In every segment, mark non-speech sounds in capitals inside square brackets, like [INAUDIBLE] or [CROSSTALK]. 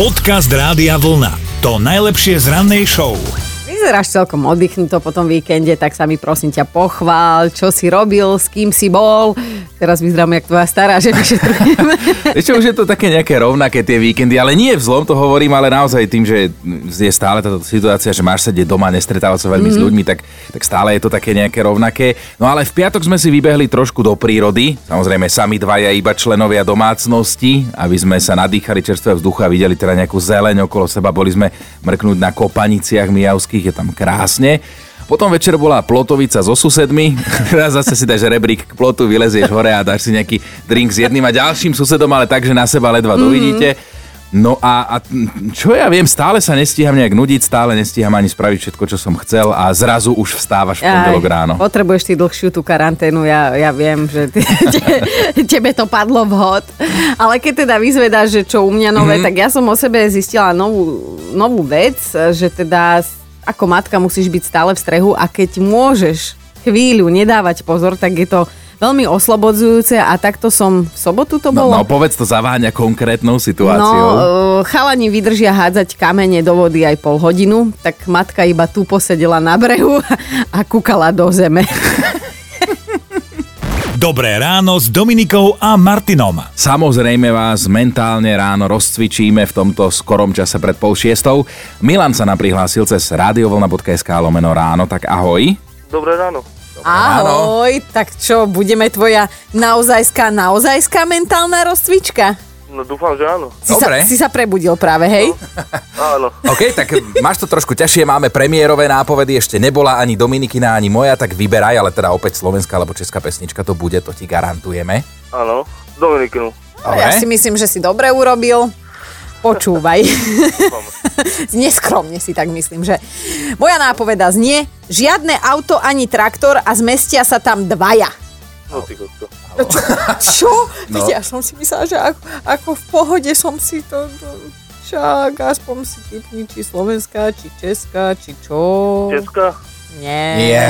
Podcast Rádia Vlna. To najlepšie z rannej show. Vyzeráš celkom oddychnuto po tom víkende, tak sa mi prosím ťa pochvál, čo si robil, s kým si bol. Teraz vyzerám jak tvoja stará, že vyšetrujeme. [LAUGHS] Čo, už je to také nejaké rovnaké tie víkendy, ale nie v zlom to hovorím, ale naozaj tým, že je stále táto situácia, že máš sedieť doma, nestretávať sa veľmi mm. s Mhm. ľuďmi, tak, tak stále je to také nejaké rovnaké. No ale v piatok sme si vybehli trošku do prírody, samozrejme sami dvaja iba členovia domácnosti, aby sme sa nadýchali čerstvého vzduchu a videli teda nejakú zeleň okolo seba. Boli sme mrknúť na kopaniciach mijavských, je tam krásne. Potom večer bola plotovica so susedmi. [LAUGHS] Teraz zase si dáš rebrík k plotu, vylezieš hore a dáš si nejaký drink s jedným a ďalším susedom, ale tak, že na seba ledva mm-hmm. dovidíte. No a, a čo ja viem, stále sa nestíham nejak nudiť, stále nestíham ani spraviť všetko, čo som chcel a zrazu už vstávaš v pondelok ráno. Potrebuješ ty dlhšiu tú karanténu, ja, ja viem, že ty, [LAUGHS] te, tebe to padlo vhod. Ale keď teda vyzvedáš, že čo u mňa nové, mm-hmm. tak ja som o sebe zistila novú, novú vec, že teda ako matka musíš byť stále v strehu a keď môžeš chvíľu nedávať pozor, tak je to veľmi oslobodzujúce a takto som v sobotu to No, bolo. no povedz to zaváňa konkrétnou No, situáciou. e, chalani vydržia hádzať kamene do vody aj pol hodinu, tak matka iba tu posedela na brehu [LAUGHS] a kúkala do zeme. [LAUGHS] Dobré ráno s Dominikou a Martinom. Samozrejme vás mentálne ráno rozcvičíme v tomto skorom čase pred pol šiestou. Milan sa nám prihlásil cez radiovolna.sk lomeno ráno, tak ahoj. Dobré ráno. Ahoj, tak čo, budeme tvoja naozajská, naozajská mentálna rozcvička? No dúfam, že áno. Si Dobre. Sa, si sa prebudil práve, hej? Áno. OK, tak máš to trošku ťažšie, máme premiérové nápovedy, ešte nebola ani Dominikina, ani moja, tak vyberaj, ale teda opäť slovenská alebo česká pesnička to bude, to ti garantujeme. Áno. Dominikinu. Ja si myslím, že si dobre urobil. Počúvaj. [LAUGHS] Neskromne si tak myslím, že moja nápoveda znie, žiadne auto ani traktor a zmestia sa tam dvaja. No ty kokto. Čo? No. Ja som si myslela, že ako, ako v pohode som si to... to však aspoň si typni, či slovenská, či česká, či čo. Česká? Nie. Nie.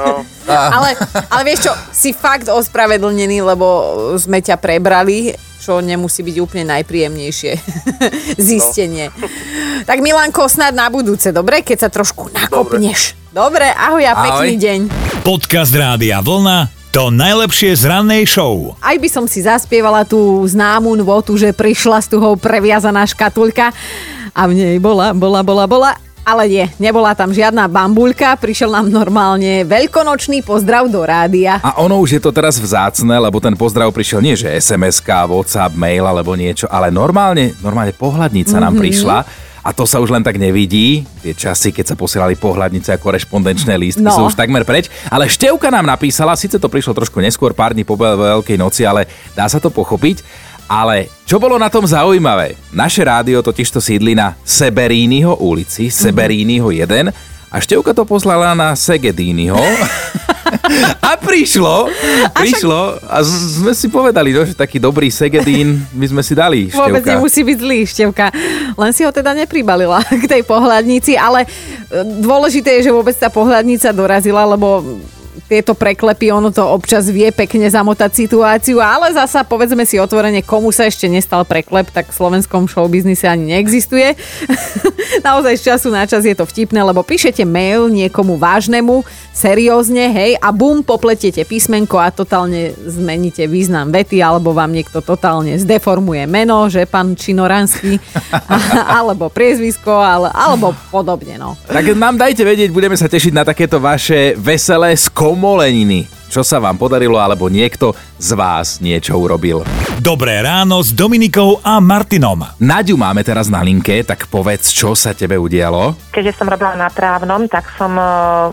Áno. Ale, ale vieš čo, si fakt ospravedlnený, lebo sme ťa prebrali, čo nemusí byť úplne najpríjemnejšie [LAUGHS] zistenie. Tak Milanko, snad na budúce, dobre? Keď sa trošku nakopneš. Dobre, ahoj a Ahoj. pekný deň. Podcast Rádia Vlna. To najlepšie z rannej show. Aj by som si zaspievala tú známu nvotu, že prišla z toho previazaná škatulka a v nej bola, bola, bola, bola. Ale nie, nebola tam žiadna bambuľka, prišiel nám normálne veľkonočný pozdrav do rádia. A ono už je to teraz vzácne, lebo ten pozdrav prišiel nie, že SMS-ka, WhatsApp, mail alebo niečo, ale normálne, normálne pohľadnica mm-hmm. nám prišla. A to sa už len tak nevidí. Tie časy, keď sa posielali pohľadnice a korešpondenčné lístky, No. sú už takmer preč. Ale Števka nám napísala, síce to prišlo trošku neskôr, pár dní po Veľkej noci, ale dá sa to pochopiť. Ale čo bolo na tom zaujímavé? Naše rádio totižto sídli na Seberínیho ulici, Seberínیho 1 a Števka to poslala na Segedínyho. A prišlo, prišlo a sme si povedali, no, že taký dobrý Segedín by sme si dali, Vôbec Števka. nemusí byť zlý, Števka. Len si ho teda nepribalila [LAUGHS] k tej pohľadnici, ale e, dôležité je, že vôbec tá pohľadnica dorazila, lebo tieto preklepy, ono to občas vie pekne zamotať situáciu, ale zasa povedzme si otvorene, komu sa ešte nestal preklep, tak v slovenskom showbiznise ani neexistuje. [LAUGHS] Naozaj z času na čas je to vtipné, lebo píšete mail niekomu vážnemu, seriózne, hej, a bum, popletiete písmenko a totálne zmeníte význam vety, alebo vám niekto totálne zdeformuje meno, že pán Činoranský, [LAUGHS] alebo priezvisko, ale, alebo podobne, no. Tak nám dajte vedieť, budeme sa tešiť na takéto vaše veselé skomoleniny. Čo sa vám podarilo, alebo niekto z vás niečo urobil. Dobré ráno s Dominikou a Martinom. Naďu máme teraz na linke, tak povedz, čo sa tebe udialo. keďže som robila na právnom, tak som e,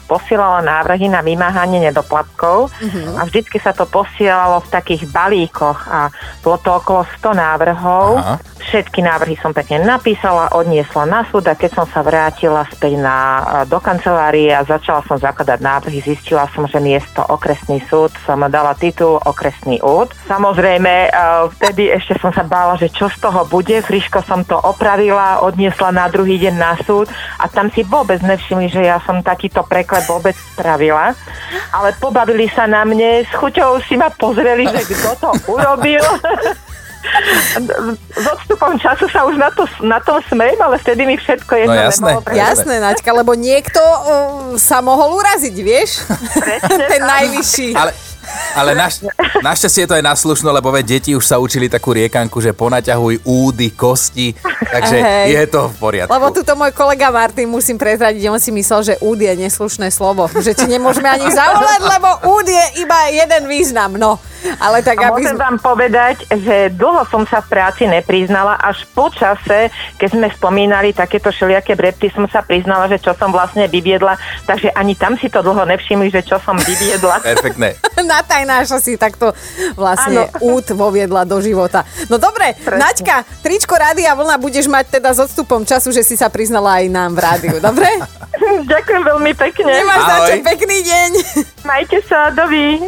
posielala návrhy na vymáhanie nedoplatkov a vždycky sa to posielalo v takých balíkoch a bolo to okolo 100 návrhov. Aha. Všetky návrhy som pekne napísala, odniesla na súd a keď som sa vrátila späť na, e, do kancelárie a začala som zakladať návrhy, zistila som, že miesto okresný súd som dala titul okresný úd. Samozrejme, e, vtedy ešte som sa bála, že čo z toho bude. Friško som to opravila, odniesla na druhý deň na súd a tam si vôbec nevšimli, že ja som takýto preklep vôbec spravila. Ale pobavili sa na mne, s chuťou si ma pozreli, že kto to urobil. [LAUGHS] S odstupom času sa už na, to, na tom smejem, ale vtedy mi všetko jedno No jasné. nebolo. Jasné, Naďka, lebo niekto uh, sa mohol uraziť, vieš? Presne [LAUGHS] Ten najvyšší. Ale, ale naš, našťastie je to aj naslušno, lebo veď deti už sa učili takú riekanku, že ponaťahuj údy, kosti, takže Hej. je to v poriadku. Lebo tuto môj kolega Martin, musím prezradiť, on si myslel, že úd je neslušné slovo. Že ti nemôžeme ani zavolať, lebo úd je iba jeden význam. No, ale tak A aby môžem sme... vám povedať, že dlho som sa v práci nepriznala, až po čase, keď sme spomínali takéto všelijaké brepty, som sa priznala, že čo som vlastne vyviedla, takže ani tam si to dlho nevšimli, že čo som vyviedla. Perfektné. [LAUGHS] Natajnáša si takto vlastne Áno. [LAUGHS] út voviedla do života. No dobre, Presne. Naďka, tričko Rádia Vlna budeš mať teda s odstupom času, že si sa priznala aj nám v rádiu, dobre? [LAUGHS] Ďakujem veľmi pekne. Nemáš za čo, Ahoj. pekný deň. Majte sa, dovi.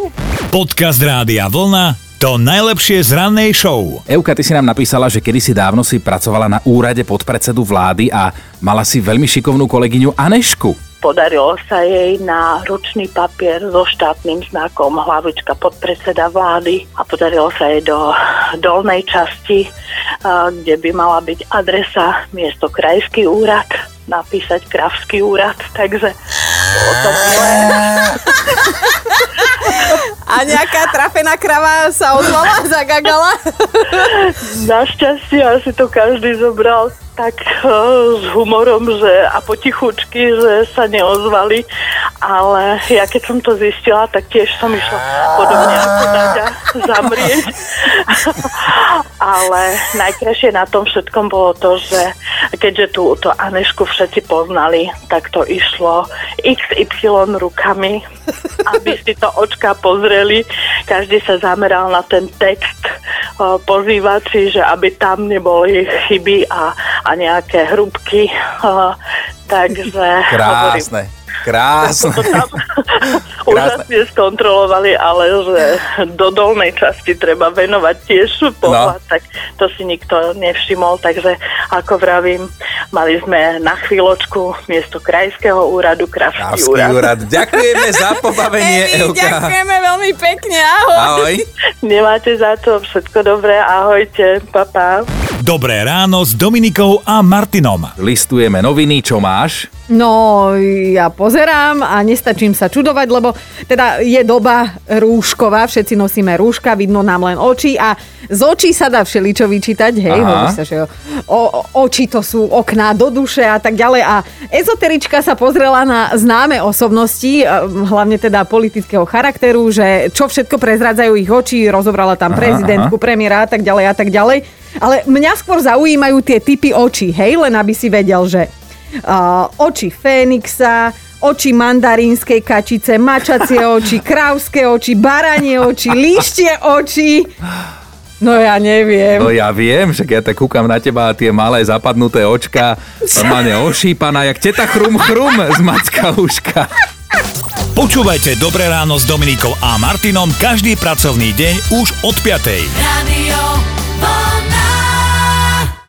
Podcast Rádia Vlna to najlepšie z rannej show. Euka, ty si nám napísala, že kedysi dávno si pracovala na úrade podpredsedu vlády a mala si veľmi šikovnú kolegyňu Anešku. Podarilo sa jej na ručný papier so štátnym znakom hlavička podpredseda vlády a podarilo sa jej do dolnej časti, kde by mala byť adresa miesto krajský úrad, napísať krávský úrad, takže bolo to milé. A nejaká trafená krava sa ozvala, zagagala. [LAUGHS] Našťastie asi to každý zobral tak eh, s humorom že, a potichučky, že sa neozvali, ale ja keď som to zistila, tak tiež som išla podobne ako Naďa zamrieť. [LAUGHS] ale najkrajšie na tom všetkom bolo to, že keďže túto Anešku všetci poznali, tak to išlo XY rukami, aby si to očka pozreli. Každý sa zameral na ten text eh, pozývací, že aby tam neboli chyby a, a nejaké hrubky. [LAUGHS] Takže hovorím, Krásne. [LAUGHS] Krásne. to tam úžasne skontrolovali, ale že do dolnej časti treba venovať tiež pohľad, no. tak to si nikto nevšimol, takže ako vravím, mali sme na chvíľočku miesto krajského úradu Kravský Krásky úrad. úrad. Ďakujeme za [LAUGHS] pobavenie, Emi, Euka. ďakujeme veľmi pekne, ahoj. Ahoj. Nemáte za to, všetko dobré, ahojte, papa. Dobré ráno s Dominikou a Martinom. Listujeme noviny, čo máš? No, ja pozerám a nestačím sa čudovať, lebo teda je doba rúšková, všetci nosíme rúška, vidno nám len oči a z očí sa dá všeličo vyčítať, hej, Aha. hovorí sa, že o, o, oči to sú okná do duše a tak ďalej a ezoterička sa pozrela na známe osobnosti, a hlavne teda politického charakteru, že čo všetko prezradzajú ich oči, rozobrala tam Aha, prezidentku, premiéra a tak ďalej a tak ďalej. Ale mňa skôr zaujímajú tie typy očí, hej, len aby si vedel, že oči Fénixa, oči mandarínskej kačice, mačacie oči, krávské oči, baranie oči, líštie oči. No ja neviem. No ja viem, že ja tak kúkam na teba a tie malé zapadnuté očka, normálne ošípaná, jak teta chrum chrum z macka uška. Počúvajte Dobré ráno s Dominikou a Martinom každý pracovný deň už od 5. Radio.